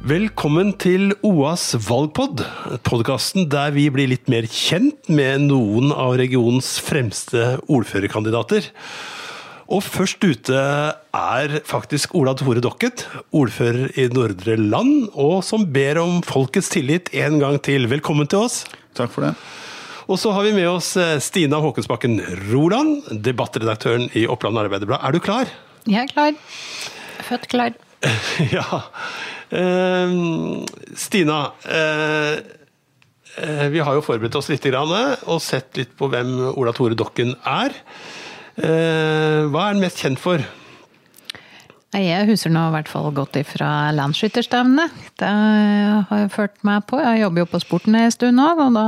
Velkommen til OAs valgpod, podkasten der vi blir litt mer kjent med noen av regionens fremste ordførerkandidater. Og først ute er faktisk Ola Tore Dokket, ordfører i Nordre Land, og som ber om folkets tillit en gang til. Velkommen til oss. Takk for det. Og så har vi med oss eh, Stina Håkensbakken Roland, debattredaktøren i Oppland Arbeiderblad. Er du klar? Jeg er klar. Født klar. Ja. Eh, Stina, eh, eh, vi har jo forberedt oss litt og sett litt på hvem Ola Tore Dokken er. Hva er han mest kjent for? Jeg husker nå i hvert fall godt ifra landsskytterstevnene. Det har jeg ført meg på. Jeg jobber jo på sporten en stund nå, og da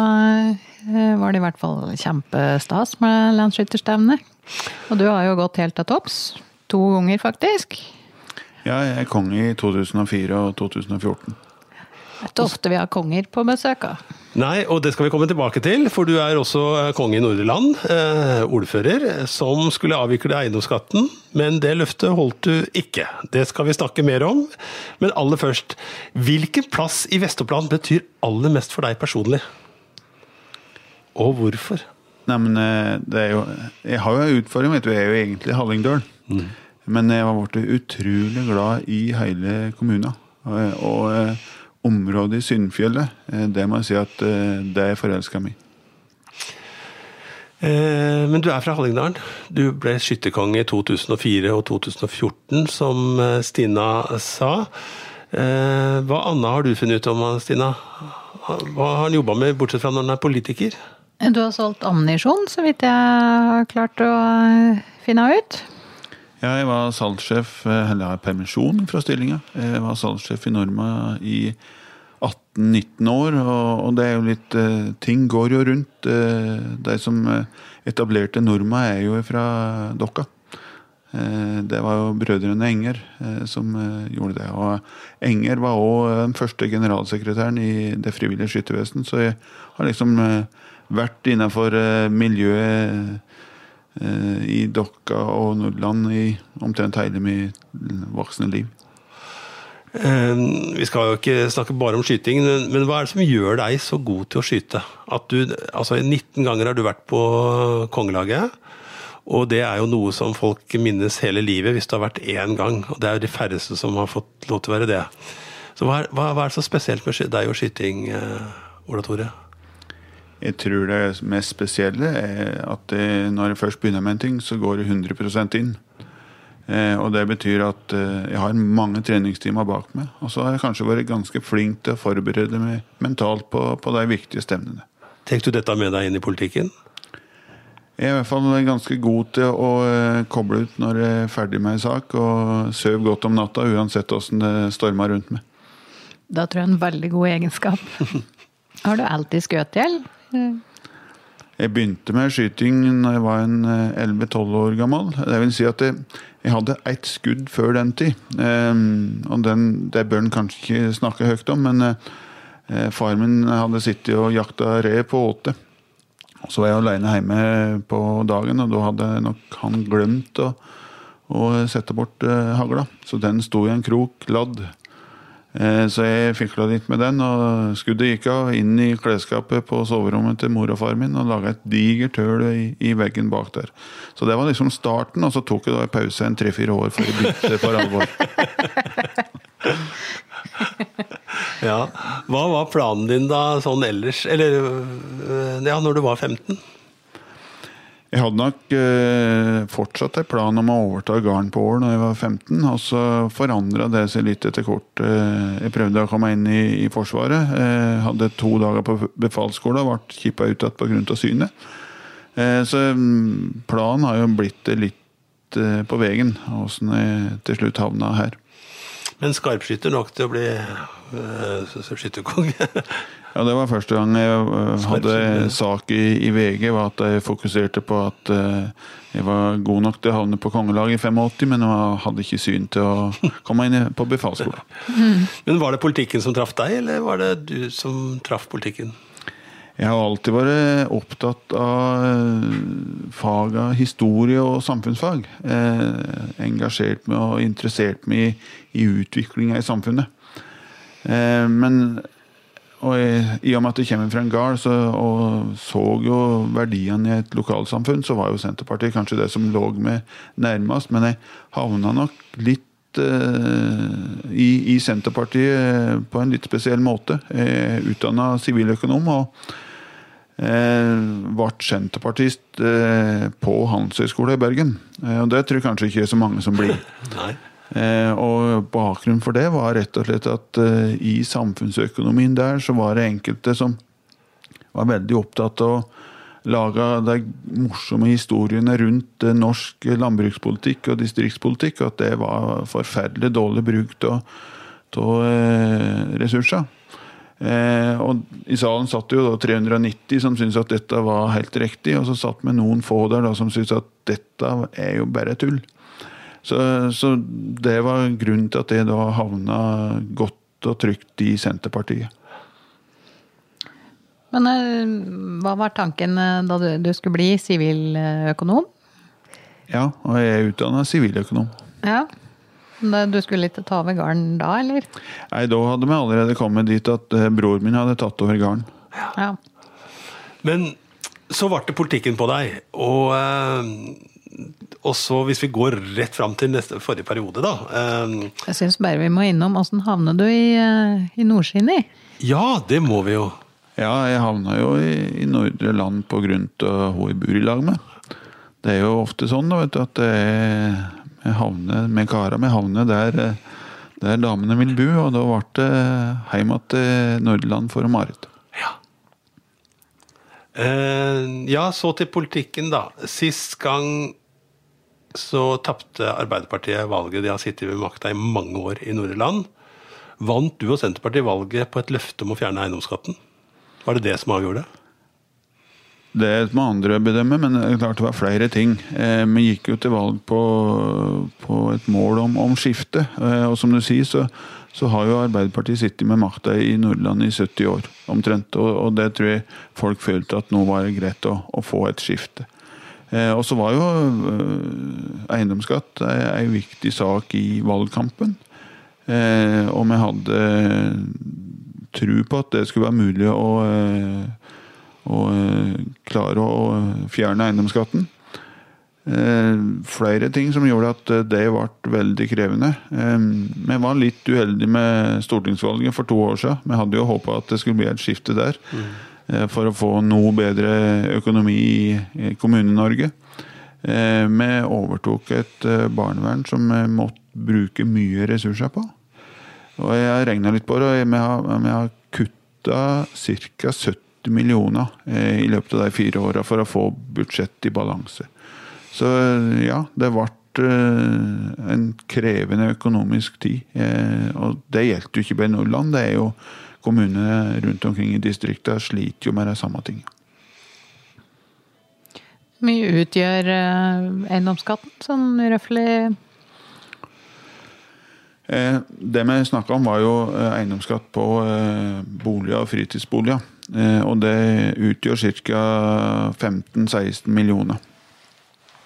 var det i hvert fall kjempestas med landsskytterstevne. Og du har jo gått helt til topps. To ganger, faktisk. Ja, jeg er konge i 2004 og 2014. Det er ikke ofte vi har konger på besøk. Nei, og det skal vi komme tilbake til, for du er også eh, konge i Nordre Land, eh, ordfører, som skulle avvikle eiendomsskatten, men det løftet holdt du ikke. Det skal vi snakke mer om. Men aller først, hvilken plass i Vest-Oppland betyr aller mest for deg personlig? Og hvorfor? Nei, men eh, det er jo Jeg har jo en utfordring, vet du. Jeg er jo egentlig Hallingdøl. Men jeg var blitt utrolig glad i hele kommunen. Og, og eh, området i Syndfjellet, eh, det må jeg si at eh, det er forelska mi. Eh, Men du er fra Hallingdalen. Du ble skytterkonge i 2004 og 2014, som eh, Stina sa. Eh, Hva annet har du funnet ut om han, Stina? Hva har han jobba med, bortsett fra når han er politiker? Du har solgt ammunisjon, så vidt jeg har klart å eh, finne ut. Jeg var salgssjef, eh, eller har permisjon fra stillinga. Jeg var salgssjef i Norma i 18-19 år, og, det er jo litt eh, Ting går jo rundt. Eh, de som etablerte Norma, er jo fra Dokka. Det var jo brødrene Enger som gjorde det. Og Enger var òg den første generalsekretæren i Det frivillige skyttervesen, så jeg har liksom vært innafor miljøet i Dokka og Nordland i omtrent hele mitt voksne liv. Eh, Vi skal jo ikke snakke bare om skyting, men hva er det som gjør deg så god til å skyte? At du, altså 19 ganger har du vært på kongelaget, og det er jo noe som folk minnes hele livet hvis du har vært én gang. Og det er jo de færreste som har fått lov til å være det. Så hva er, hva er det så spesielt med deg og skyting, eh, Ola Tore? Jeg tror det mest spesielle er at det, når jeg først begynner med en ting, så går det 100 inn. Eh, og det betyr at eh, jeg har mange treningstimer bak meg. Og så har jeg kanskje vært ganske flink til å forberede meg mentalt på, på de viktige stevnene. Tar du dette med deg inn i politikken? Jeg er i hvert fall ganske god til å eh, koble ut når jeg er ferdig med en sak, og søv godt om natta uansett åssen det stormer rundt meg. Da tror jeg en veldig god egenskap. Har du alltid skutt i Jeg begynte med skyting da jeg var en eh, 11-12 år gammel. Det vil si at jeg, jeg hadde ett skudd før den tid. Um, og den, det bør en kanskje ikke snakke høyt om, men uh, far min hadde sittet og jakta rev på åte. Så var jeg alene hjemme på dagen, og da hadde nok han glemt å, å sette bort uh, hagla. Så den sto i en krok ladd. Eh, Så jeg fikla litt med den, og skuddet gikk av inn i klesskapet på soverommet til mor og far min og laga et digert høl i, i veggen bak der. Så det var liksom starten, og så tok jeg da pause en tre-fire år før jeg begynte for alvor. Ja. Hva var planen din da sånn ellers? Eller øh, ja, når du var 15? Jeg hadde nok eh, fortsatt en plan om å overta gården på Ål når jeg var 15, og så forandra det seg litt etter kort. Eh, jeg prøvde å komme inn i, i Forsvaret. Eh, hadde to dager på befalsskole og ble kippa ut igjen pga. synet. Eh, så mm, planen har jo blitt litt eh, på veien, åssen jeg til slutt havna her. Men skarpskytter nok til å bli øh, skytterkonge. Ja, Det var første gang jeg uh, hadde sak i, i VG, var at jeg fokuserte på at uh, jeg var god nok til å havne på kongelaget i 85, men jeg hadde ikke syn til å komme inn på befalsskolen. Men var det politikken som traff deg, eller var det du som traff politikken? Jeg har alltid vært opptatt av eh, faga historie og samfunnsfag. Eh, engasjert meg og interessert meg i, i utviklinga i samfunnet. Eh, men og jeg, i og med at jeg kommer fra en gard så, og så jo verdiene i et lokalsamfunn, så var jo Senterpartiet kanskje det som lå meg nærmest. Men jeg havna nok litt eh, i, i Senterpartiet på en litt spesiell måte. Jeg utdanna siviløkonom og eh, ble senterpartist eh, på Handelshøyskolen i Bergen. Og det tror jeg kanskje ikke er så mange som blir. Nei. Eh, og bakgrunnen for det var rett og slett at eh, i samfunnsøkonomien der så var det enkelte som var veldig opptatt av å lage de morsomme historiene rundt eh, norsk landbrukspolitikk og distriktspolitikk, og at det var forferdelig dårlig bruk av ressurser. Eh, og I salen satt det jo da 390 som syntes at dette var helt riktig, og så satt vi noen få der da som syntes at dette er jo bare tull. Så, så det var grunnen til at jeg da havna godt og trygt i Senterpartiet. Men eh, hva var tanken eh, da du, du skulle bli siviløkonom? Ja, og jeg er utdanna siviløkonom. Ja. Du skulle ikke ta over garden da, eller? Nei, Da hadde vi allerede kommet dit at eh, bror min hadde tatt over garden. Ja. Men så ble det politikken på deg, og, og så hvis vi går rett fram til neste, forrige periode, da. um, Jeg syns bare vi må innom åssen havna du i, eh, i Nordskinni? ja, det må vi jo. Ja, jeg havna jo i, i Nordre Land på grunn av hun jeg bor i lag med. Det er jo ofte sånn da, vet du, at det er, jeg havner med kara med havner der, der damene vil bo, og da ble det hjem til Nordland for Marit. Ja. Eh, ja, så til politikken, da. Sist gang så tapte Arbeiderpartiet valget. De har sittet ved makta i mange år i Nordre Land. Vant du og Senterpartiet valget på et løfte om å fjerne eiendomsskatten? Var det det som avgjorde det? Det må andre bedømme, men det er klart det var flere ting. Eh, vi gikk jo til valg på, på et mål om, om skifte. Eh, og som du sier, så, så har jo Arbeiderpartiet sittet med makta i Nordland i 70 år omtrent. Og, og det tror jeg folk følte at nå var det greit å, å få et skifte. Eh, og så var jo eh, eiendomsskatt ei, viktig sak i valgkampen. Eh, og vi hadde tro på at det skulle være mulig å eh, klare å fjerne eiendomsskatten. Flere ting som gjorde at det ble veldig krevende. Vi var litt uheldige med stortingsvalget for to år siden. Vi hadde jo håpa at det skulle bli et skifte der. eh, For å få noe bedre økonomi i, Kommune-Norge. Eh, Vi overtok et eh, barnevern som vi måtte bruke mye ressurser på. Og jeg har regna litt på det, og vi har, vi har kutta ca. 70 millioner eh, i løpet av de fire åra for å få budsjett i balanse. Så eh, ja, det ble eh, en krevende økonomisk tid. Eh, og det gjelder jo ikke bare Nordland, det er jo kommunene rundt omkring i distriktene sliter jo med de samme tingene. Hvor mye utgjør eh, eiendomsskatten, sånn røftlig? Eh, Det vi snakka om, var jo eh, eiendomsskatt på boliger og fritidsboliger. Og det utgjør ca. 15-16 millioner.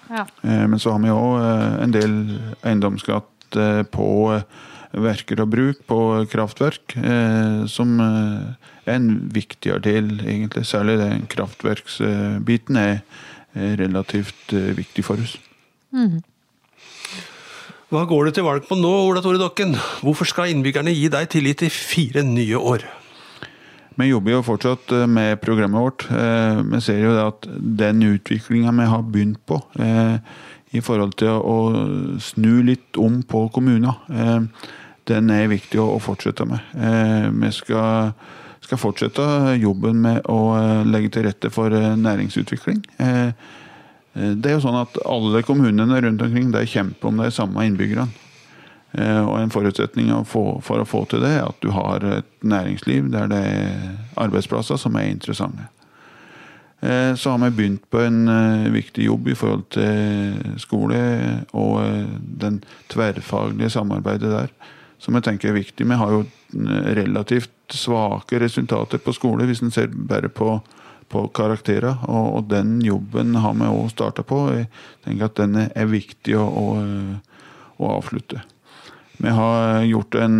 Ja. Men så har vi òg en del eiendomsskatt på verker og bruk, på kraftverk, eh, som eh, er en viktigere del, egentlig. Særlig den kraftverksbiten er er relativt eh, viktig for oss. Hva går du til valg på nå, Ola Tore Dokken? Hvorfor skal innbyggerne gi deg tillit i fire nye år? Vi jobber jo fortsatt med programmet vårt. Eh, Vi ser jo at den utviklinga vi har begynt på, eh, i forhold til å snu litt om på kommuner, eh, den er viktig å fortsette med. Eh, Vi skal, skal fortsette jobben med å eh, legge til rette for næringsutvikling. Det er jo sånn at alle kommunene rundt omkring de kjemper om de samme innbyggerne. Og en forutsetning for å få til det, er at du har et næringsliv der det er arbeidsplasser som er interessante. Eh, så har vi begynt på en eh, viktig jobb i forhold til skole og den tverrfaglige samarbeidet der, som jeg tenker er viktig. Vi har jo relativt svake resultater på skole, hvis en ser bare på, på karakterer. Og, og, den jobben har vi òg starta på. Jeg tenker at den er viktig å, å, å avslutte. Vi har gjort en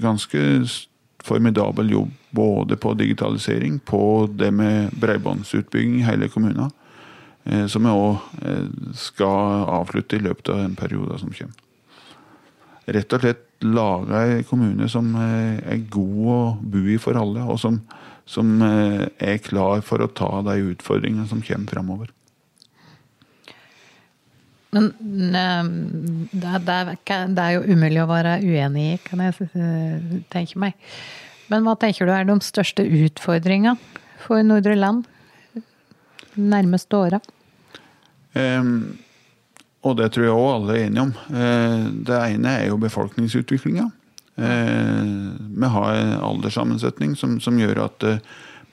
ganske ganske formidabel jobb både på digitalisering, på det med bredbåndsutbygging i hele kommunen. Eh, som vi òg eh, skal avslutte i løpet av den perioden som kommer. Rett og slett lage en kommune som er god å bo i for alle, og som, som er klar for å ta de utfordringene som kommer framover. Men det, det, er, det, er, jo umulig å være uenig i, kan jeg tenke meg. Men hva tenker du er de største utfordringene for Nordre Land de nærmeste åra? Um, og det tror jeg òg alle er enige om. Uh, det ene er jo befolkningsutviklinga. Uh, vi har en alderssammensetning som, som gjør at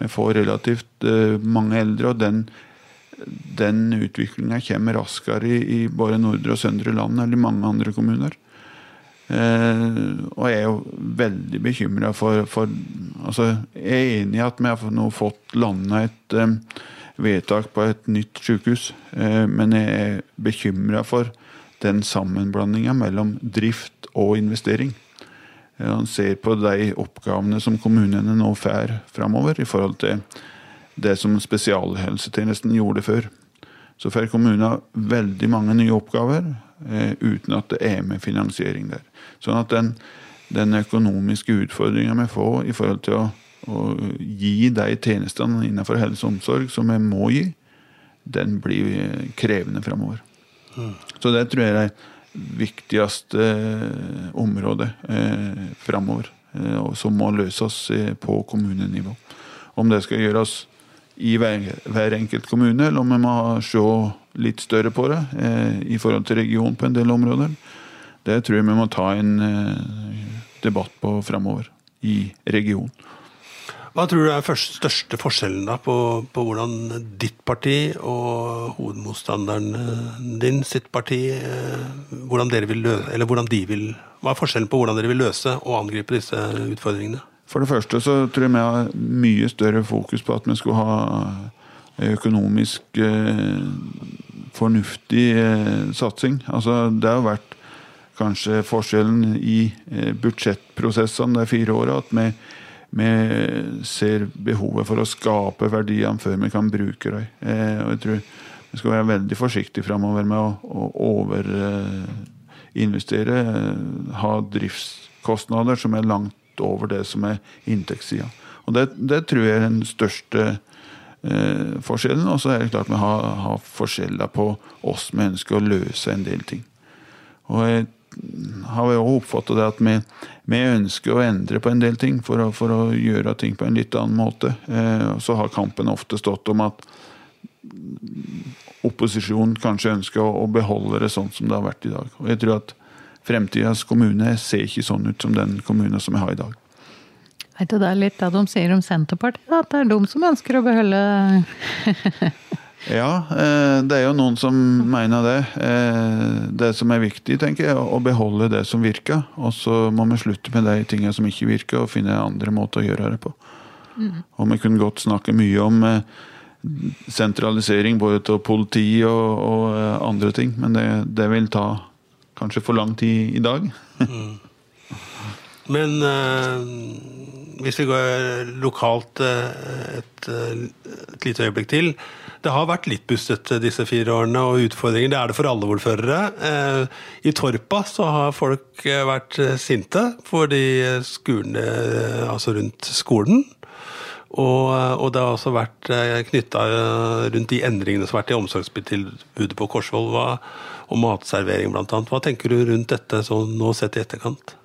vi får relativt mange eldre. og den den utviklinga kommer raskere i, i, både nordre og søndre land eller i mange andre kommuner. Eh, og jeg er jo veldig bekymra for, for, altså Jeg er enig i at vi har nå fått landa et eh, vedtak på et nytt sykehus, eh, men jeg er bekymra for den sammenblandinga mellom drift og investering. Man ser på de oppgavene som kommunene nå får framover, i forhold til det som spesialhelsetjenesten gjorde før. Så får kommunene veldig mange nye oppgaver eh, uten at det er med finansiering der. Sånn at den, den økonomiske utfordringa vi får i forhold til å, å, gi de tjenestene innenfor helse og omsorg som vi må gi, den blir eh, krevende framover. Mm. Så det tror jeg er det viktigste eh, området eh, framover. Eh, og som må løses eh, på kommunenivå. Om det skal gjøres i hver, hver, enkelt kommune, eller om vi må se litt større på det eh, i forhold til region på en del områder. Det tror jeg vi må ta en eh, debatt på framover i regionen. Hva tror du er først, største forskjellen da på, på, hvordan ditt parti og hovedmotstanderen eh, din sitt parti hvordan løse, hvordan de vil, Hva er forskjellen på hvordan dere vil løse og angripe disse utfordringene? For det første så tror jeg vi har mye større fokus på at vi skulle ha økonomisk eh, fornuftig eh, satsing. Altså, det har vært kanskje forskjellen i eh, budsjettprosessene de fire åra. At vi, vi, ser behovet for å skape verdiene før vi kan bruke dem. Eh, og jeg tror vi skal være veldig forsiktige framover med å, å overinvestere. Eh, ha driftskostnader som er langt over det som er inntektssida. Og det, det, tror jeg er den største eh, forskjellen. Og så er det klart vi har, har forskjeller på oss vi ønsker å løse en del ting. Og jeg har jo oppfattet det at vi, vi, ønsker å endre på en del ting for å, for å gjøre ting på en litt annen måte. Eh, så har kampen ofte stått om at opposisjonen kanskje ønsker å, å beholde det sånn som det har vært i dag. Og jeg tror at fremtidas kommune ser ikke sånn ut som den kommunen som vi har i dag. Vet du, Det er litt det de sier om Senterpartiet, at det er de som ønsker å beholde Ja, eh, det er jo noen som mener det. Eh, det som er viktig, tenker jeg, å beholde det som virker. Og så må vi slutte med de tingene som ikke virker, og finne andre måter å gjøre det på. Mm. Og vi kunne godt snakke mye om eh, sentralisering både til politi og, og andre ting, men det, det vil ta kanskje for lang tid i dag. mm. Men eh, hvis vi går lokalt eh, et, uh, et, lite øyeblikk til. Det har vært litt bustet disse fire årene, og utfordringer det er det for alle ordførere. I Torpa så har folk vært sinte fordi skolene, altså rundt skolen og, og, det har også vært knytta rundt de endringene som har vært i omsorgstilbudet på Korsvoll. Og matservering bl.a. Hva tenker du rundt dette nå sett i etterkant?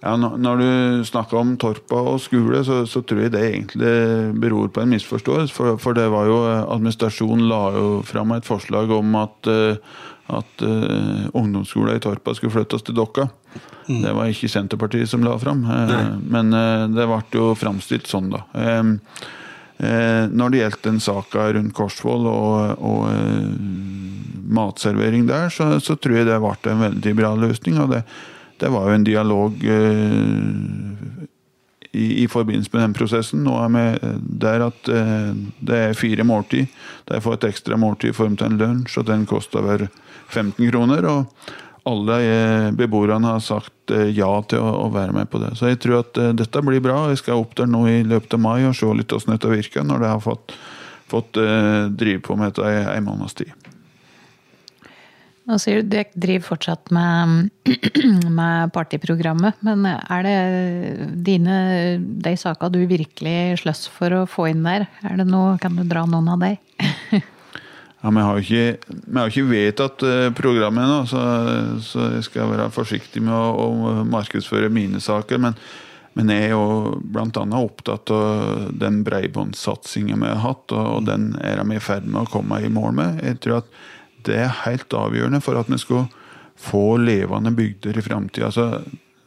Ja, når, du snakker om Torpa og skole, så, så, tror jeg det egentlig beror på en misforståelse. For, for det var jo administrasjonen la jo fram et forslag om at, at uh, ungdomsskolen i Torpa skulle flyttes til Dokka. Mm. Det var ikke Senterpartiet som la fram, uh, men uh, det ble jo framstilt sånn, da. Når det gjelder den saka rundt Korsvoll og, og matservering der, så, så, tror jeg det ble en veldig bra løsning. og det det var jo en dialog i, i, forbindelse med den prosessen. Nå er vi der at det er fire måltid. De får et ekstra måltid i form av en lunsj, og den koster over 15 kroner. og alle eh, beboerne har sagt eh, ja til å, være med på det. Så jeg tror at eh, dette blir bra. Jeg skal opp der nå i løpet av mai og se litt hvordan dette virker, når det har fått, fått drive på med dette en måneds tid. Nå sier du du driver fortsatt med, med, partyprogrammet, men er det dine, de sakene du virkelig slåss for å få inn der? Er det noe, Kan du dra noen av dem? Ja, men Vi har jo ikke, ikke, vedtatt eh, programmet ennå, så, så, jeg skal være forsiktig med å, å markedsføre mine saker. Men, men jeg er jo bl.a. opptatt av den bredbåndsatsingen vi har hatt, og, og den er vi i ferd med å komme i mål med. Jeg tror at det er helt avgjørende for at vi skal få levende bygder i framtida. Altså,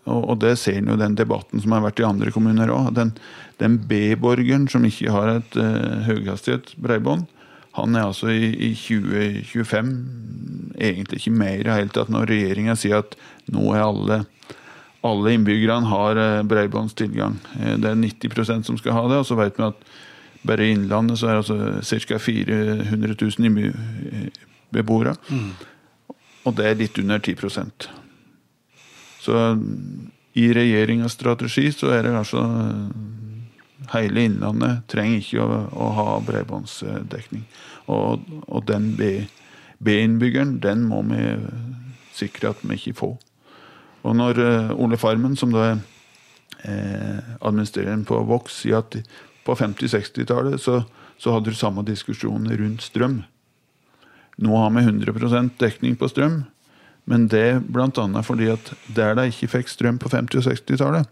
og, det ser en jo den debatten som har vært i andre kommuner òg. Den, den B-borgeren som ikke har et uh, høyhastighetsbredbånd, han er altså i, i 2025 egentlig ikke med i det hele tatt når regjeringa sier at nå er alle alle innbyggerne har uh, bredbåndstilgang. Uh, det er 90% som skal ha det. Og så vet vi at bare i Innlandet så er det altså ca. 400 000 beboere. Mm. Og det er litt under 10% Så i regjeringas strategi så er det altså Hele Innlandet trenger ikke å, å ha bredbåndsdekning. Og, og den B-innbyggeren, den må vi sikre at vi ikke får. Og når uh, Ole Farmen, som da er eh, administrerende på Vox, sier at på 50-60-tallet så, så, hadde du samme diskusjon rundt strøm. Nå har vi 100% dekning på strøm, men det bl.a. fordi at der de ikke fikk strøm på 50- og 60-tallet,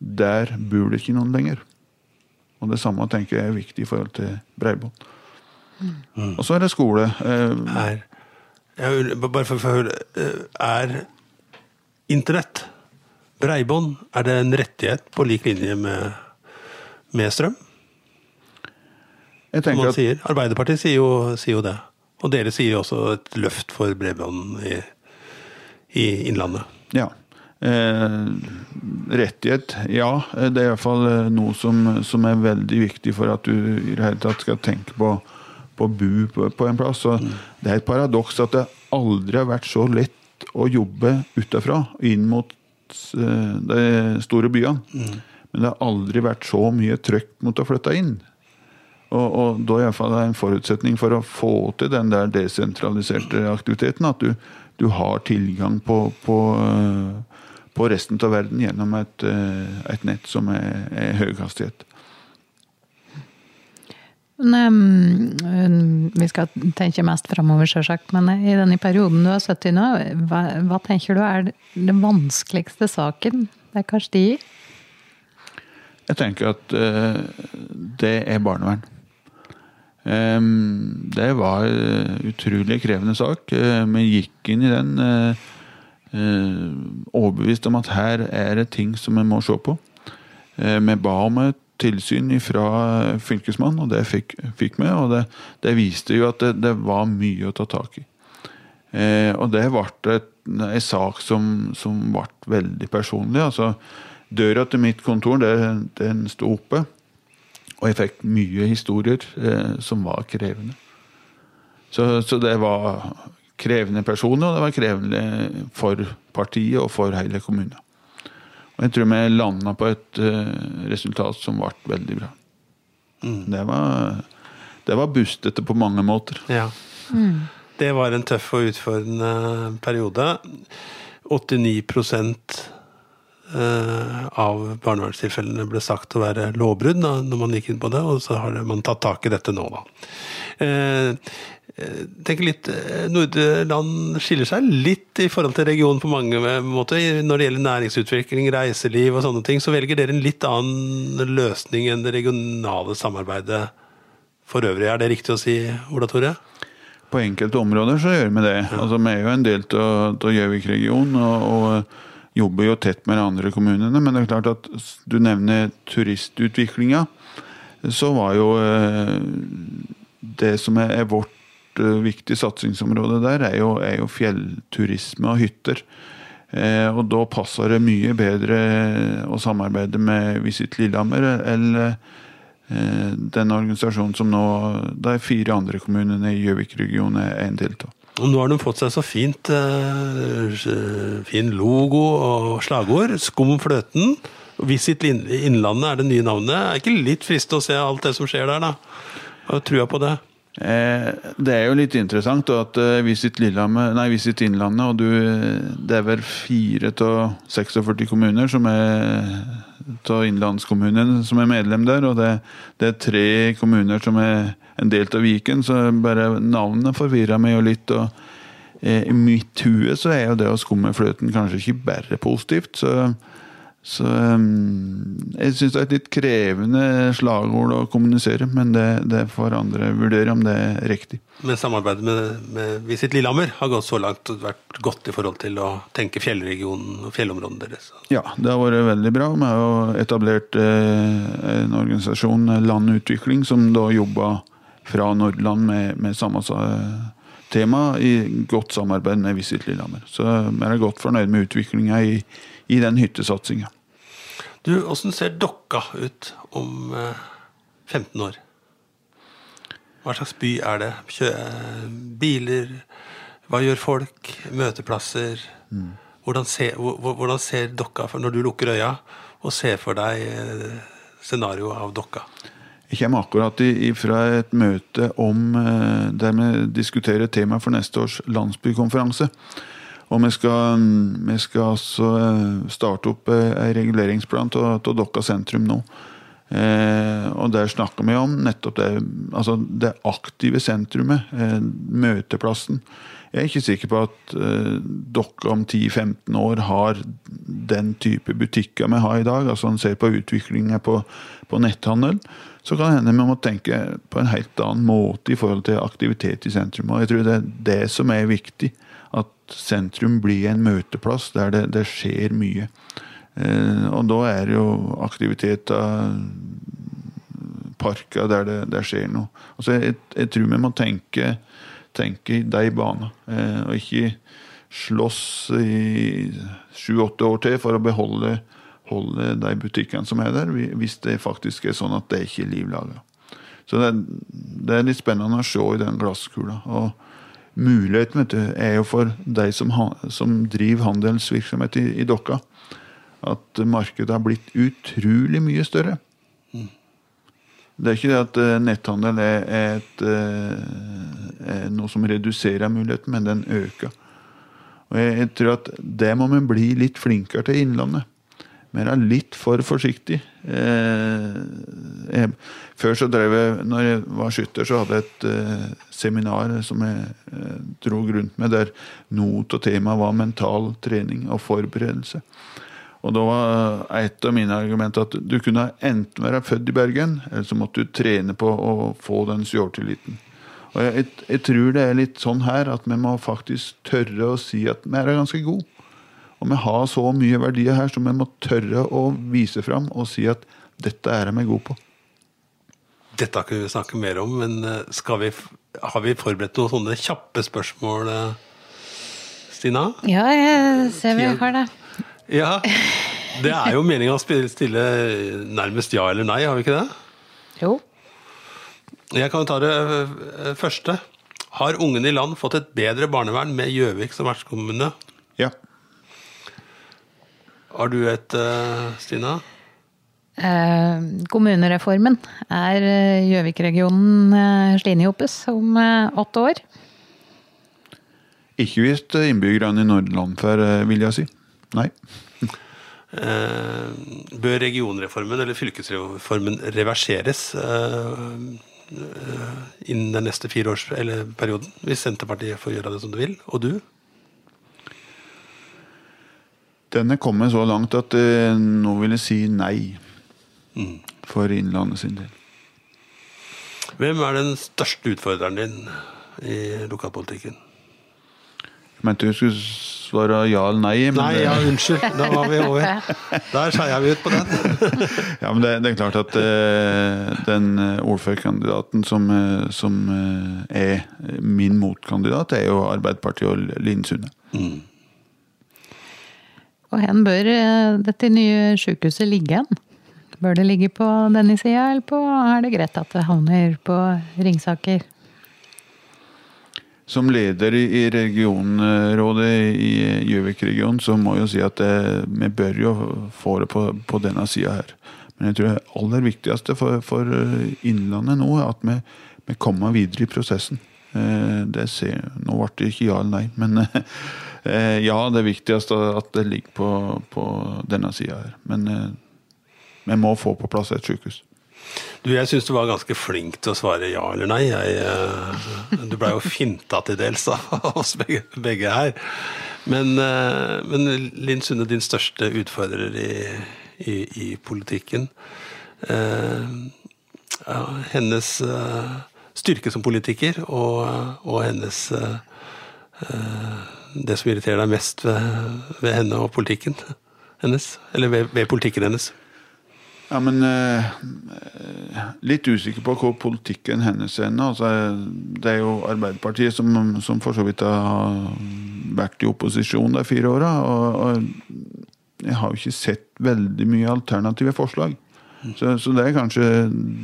der bor det ikke noen lenger. Og det samme tenker jeg er viktig i forhold til bredbånd. Mm. Og så er det skole. Eh, er, jeg, bare for å høre eh, Er internett, bredbånd, er det en rettighet på lik linje med, med strøm? Jeg tenker at, sier. Arbeiderpartiet sier jo, sier jo det. Og dere sier jo også et løft for bredbånd i, i Innlandet. Ja. Eh, rettighet, ja. Det er iallfall eh, noe som, som, er veldig viktig for at du i det hele tatt skal tenke på, å bo på, på, en plass. Mm. Det er et paradoks at det aldri har vært så lett å jobbe utafra inn mot eh, de store byene. Mm. Men det har aldri vært så mye trøkk mot å flytte inn. Og, og da er det en forutsetning for å få til den der desentraliserte aktiviteten at du, du har tilgang på, på, på, resten av verden gjennom et, eh, et nett som er, er høyhastighet. hastighet vi skal tenke mest framover, sjølsagt. Men i denne perioden du sittet i nå, hva, hva, tenker du er den vanskeligste saken det er kanskje de i? Jeg tenker at uh, det er barnevern. Det var en utrolig krevende sak. Eh, vi gikk inn i den eh, eh, overbevist om at her er det ting som en må se på. Vi ba om et tilsyn fra fylkesmannen, og det fikk, fikk vi. Og det, det, viste jo at det, det, var mye å ta tak i. Og det ble en sak som, som, ble veldig personlig. altså Døra til mitt kontor den, den sto oppe. Og jeg fikk mye historier eh, som var krevende. Så, så, det var krevende personer, og det var krevende for partiet og for hele kommunen. Og jeg tror vi landa på et eh, resultat som ble veldig bra. Mm. Det var, det var bustete på mange måter. Ja. Mm. Det var en tøff og utfordrende periode. 89% eh, av barnevernstilfellene ble sagt å være lovbrudd da, når man gikk inn på det, og så har man tatt tak i dette nå, da. Eh, eh, tenker litt, eh, Nordeland skiller seg litt i forhold til regionen på mange måter. Når det gjelder næringsutvikling, reiseliv og sånne ting, så velger dere en litt annen løsning enn det regionale samarbeidet for øvrig. Er det riktig å si, Ola Tore? På enkelte områder så gjør vi det. Altså, vi er jo en del av Gjøvik-regionen og, og jobber jo tett med de andre kommunene. Men det er klart at du nevner turistutviklinga. Så var jo det som er, vårt uh, viktige satsingsområde der, er jo, er jo fjellturisme og hytter. Eh, og da passer det mye bedre å samarbeide med Visit Lillehammer eller eh, den organisasjonen som nå de fire andre kommunene i Gjøvik-regionen er en del av. Nå har de fått seg så fint eh, fin logo og slagord. Skum fløten. Visit Innlandet er det nye navnet. Er ikke litt fristende å se alt det som skjer der, da? Har trua på det? Eh, det er jo litt interessant at uh, Visit, nei, Visit Innlandet og du, Det er vel fire av 46 kommuner som er av innlandskommunen som er medlem der. Og det, det, er tre kommuner som er en del av Viken, så bare navnet forvirrer meg jo litt. og eh, I mitt hue så er jo det å skumme fløten kanskje ikke bare positivt. så så um, jeg syns det er et litt krevende slagord å kommunisere, men det, det får andre vurdere om det er riktig. Men samarbeidet med, med Visit Lillehammer har gått så langt og vært godt i forhold til å tenke fjellregionen og fjellområdene deres? Ja, det har vært veldig bra. Vi har jo etablert eh, en organisasjon, Landutvikling, som da jobber fra Nordland med, med samme tema, i godt samarbeid med Visit Lillehammer. Så vi er godt fornøyd med utviklinga i i den hyttesatsinga. Du, åssen ser Dokka ut om 15 eh, år? Hva slags by er det? Kjø biler? Hva gjør folk? Møteplasser? Mm. Hvordan, ser, hvordan ser Dokka når du lukker øya og ser for deg eh, scenarioet av Dokka? Jeg kommer akkurat fra et møte om, eh, der vi diskuterer temaet for neste års landsbykonferanse. Og vi skal, vi skal altså eh, starte opp en eh, reguleringsplan av Dokka sentrum nå. Eh, og der snakker vi om nettopp det, altså det aktive sentrumet, eh, møteplassen. Jeg er ikke sikker på at eh, dere om 10-15 år har den type butikker vi har i dag. altså En ser på utviklinga på, på, netthandel. Så kan det hende vi må tenke på en helt annen måte i forhold til aktivitet i sentrum. Og jeg tror det er det som er viktig sentrum blir en møteplass der det, det skjer mye. Eh, og da er det jo aktiviteter, parker der det, der skjer noe. Altså jeg, jeg, tror vi må tenke, tenke i de baner, eh, og ikke slåss i sju-åtte år til for å beholde holde de butikkene som er der, hvis det faktisk er sånn at det ikke er liv laga. Så det, det, er litt spennende å se i den glasskula. og muligheten vet du, er jo for deg som, som driver handelsvirksomhet i, i, Dokka, at markedet har blitt utrolig mye større. Mm. Det er ikke det at uh, netthandel er, et, uh, er, noe som reduserer muligheten, men den øker. Og jeg, jeg tror at det må vi bli litt flinkere til i Innlandet men er litt for forsiktig. Eh, jeg, før så drev jeg, når jeg var skytter, så hadde jeg et eh, seminar som jeg eh, dro rundt med, der not og tema var mental trening og forberedelse. Og da var et av mine argumenter at du kunne enten være født i Bergen, eller så måtte du trene på å få den sjøltilliten. Og jeg, jeg, jeg, tror det er litt sånn her at vi må faktisk tørre å si at vi er ganske gode. Og vi har så mye verdier her som vi må tørre å vise fram og si at dette er jeg god på. Dette kan vi snakke mer om, men eh, vi, har vi forberedt noen sånne kjappe spørsmål, eh, Stina? Ja, jeg ser vi har det. Ja, Det er jo meninga å stille nærmest ja eller nei, har vi ikke det? Jo. Jeg kan ta det eh, første. Har ungene i land fått et bedre barnevern med Gjøvik som vertskommune? Ja. Har du et, uh, Stina? Eh, kommunereformen er eh, Gjøvik-regionen eh, slinejobbes om eh, åtte år. Ikke hvis innbyggerne i Nordland får, vil jeg si. Nei. Eh, bør regionreformen eller fylkesreformen reverseres eh, eh, innen den neste fireårsperioden? Hvis Senterpartiet får gjøre det som de vil, og du? Den er kommet så langt at eh, nå vil jeg si nei. For Innlandet sin del. Hvem er den største utfordreren din i lokalpolitikken? Jeg mente du skulle svare ja eller nei. Men Nei, ja, unnskyld. Da var vi over. Der skeia vi ut på den. Ja, men det, det er klart at eh, den eh, ordførerkandidaten som, eh, som eh, er min motkandidat, er jo Arbeiderpartiet og Linn Sunde. Og hen bør eh, dette nye sykehuset ligge hen? Bør det ligge på denne sida, eller på, er det greit at det havner på Ringsaker? Som leder i regionrådet i Gjøvik-regionen, så må jeg jo si at det, vi bør jo få det på, på denne sida her. Men jeg tror det aller viktigste for, for Innlandet nå er at vi, vi kommer videre i prosessen. Eh, Det ser, nå ble det ikke ja eller nei, men eh, ja, det er at det ligger på, på denne sida her. Men eh, vi må få på plass et sykehus. Du, jeg syns du var ganske flink til å svare ja eller nei. Jeg, eh, du blei jo finta til dels av oss begge, begge her. Men, eh, men Linn Sunde, din største utfordrer i, i, i politikken eh, ja, Hennes eh, styrke som politiker og, og hennes eh, eh, Det som irriterer deg mest ved, ved henne og politikken hennes? Eller ved, ved politikken hennes? Ja, men eh, Litt usikker på hvor politikken hennes er nå. Altså, det er jo Arbeiderpartiet som, som for så vidt har vært i opposisjon de fire åra. Og, og jeg har jo ikke sett veldig mye alternative forslag. Så, så det er kanskje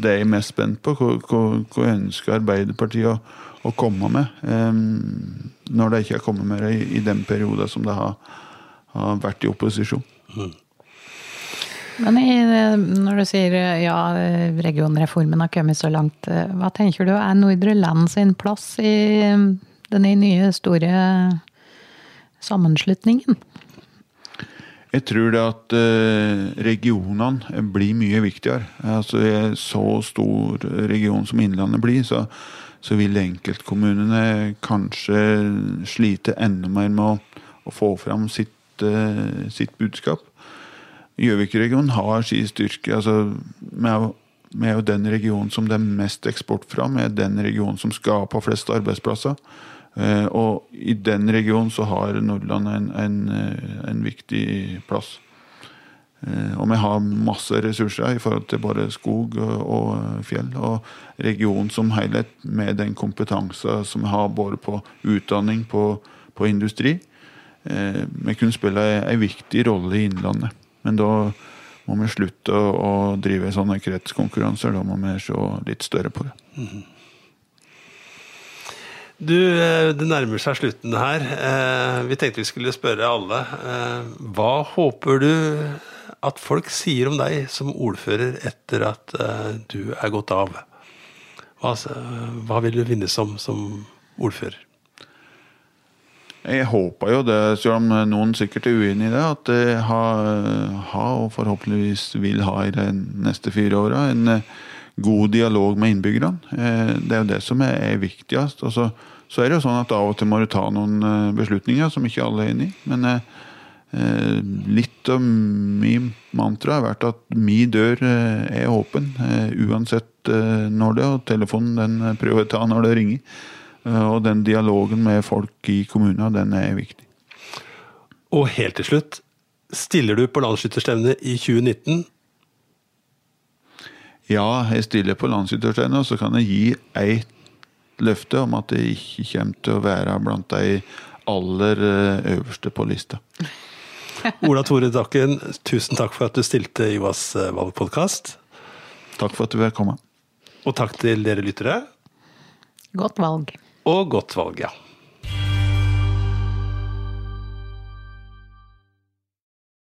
det jeg er mest spent på. Hva, hva, hva ønsker Arbeiderpartiet å, å komme med? Um, når de ikke har kommet med det i, i den perioden som det har, har vært i opposisjon. Men i, når du sier ja, regionreformen har kommet så langt, eh, hva tenker du er Nordre Land sin plass i denne nye store sammenslutningen? Jeg tror det at eh, regionene blir mye viktigere. Altså så stor region som Innlandet blir, så, så vil enkeltkommunene kanskje slite enda mer med å, å få fram sitt, uh, sitt budskap. Gjøvik-regionen har sin styrke. altså vi er jo den regionen som det er mest eksport fra. Vi er den regionen som skaper flest arbeidsplasser. Eh, og i den regionen så har Nordland en, en, eh, en viktig plass. Eh, og vi har masse ressurser i forhold til både skog og, fjell. Og regionen som helhet med den kompetansen som vi har både på utdanning, på, på industri. Vi kunne spille en viktig rolle i Innlandet. Men da må vi slutte å, drive sånne kretskonkurranser. Da må vi se litt større på det. Du, eh, det nærmer seg slutten her. Eh, Vi tenkte vi skulle spørre alle. eh, Hva håper du at folk sier om deg som ordfører etter at du er gått av? Hva, hva vil du vinne som, som ordfører? Jeg håper jo det, selv om noen sikkert er uenig i det, at jeg har, har og forhåpentligvis vil ha i de neste fire åra en god dialog med innbyggerne. Eh, Det er jo det som er, viktigst. Og så, så er det jo sånn at av og til må du ta noen eh, beslutninger som ikke alle er enig i. Men eh, eh, litt av min mantra har vært at min dør er åpen, uansett når det er, og telefonen den prøver jeg å ta når det ringer. Og den dialogen med folk i kommunen, den er viktig. Og helt til slutt, stiller du på landsskytterstevnet i 2019? Ja, jeg stiller på landsskytterstevnet, og så kan jeg gi ett løfte om at jeg ikke kommer til å være blant de aller eh, øverste på lista. Ola Tore Dakken, tusen takk for at du stilte i Ivas eh, valgpodkast. Takk for at du vil komme. Og takk til dere lyttere. Godt valg. Og godt valg, ja.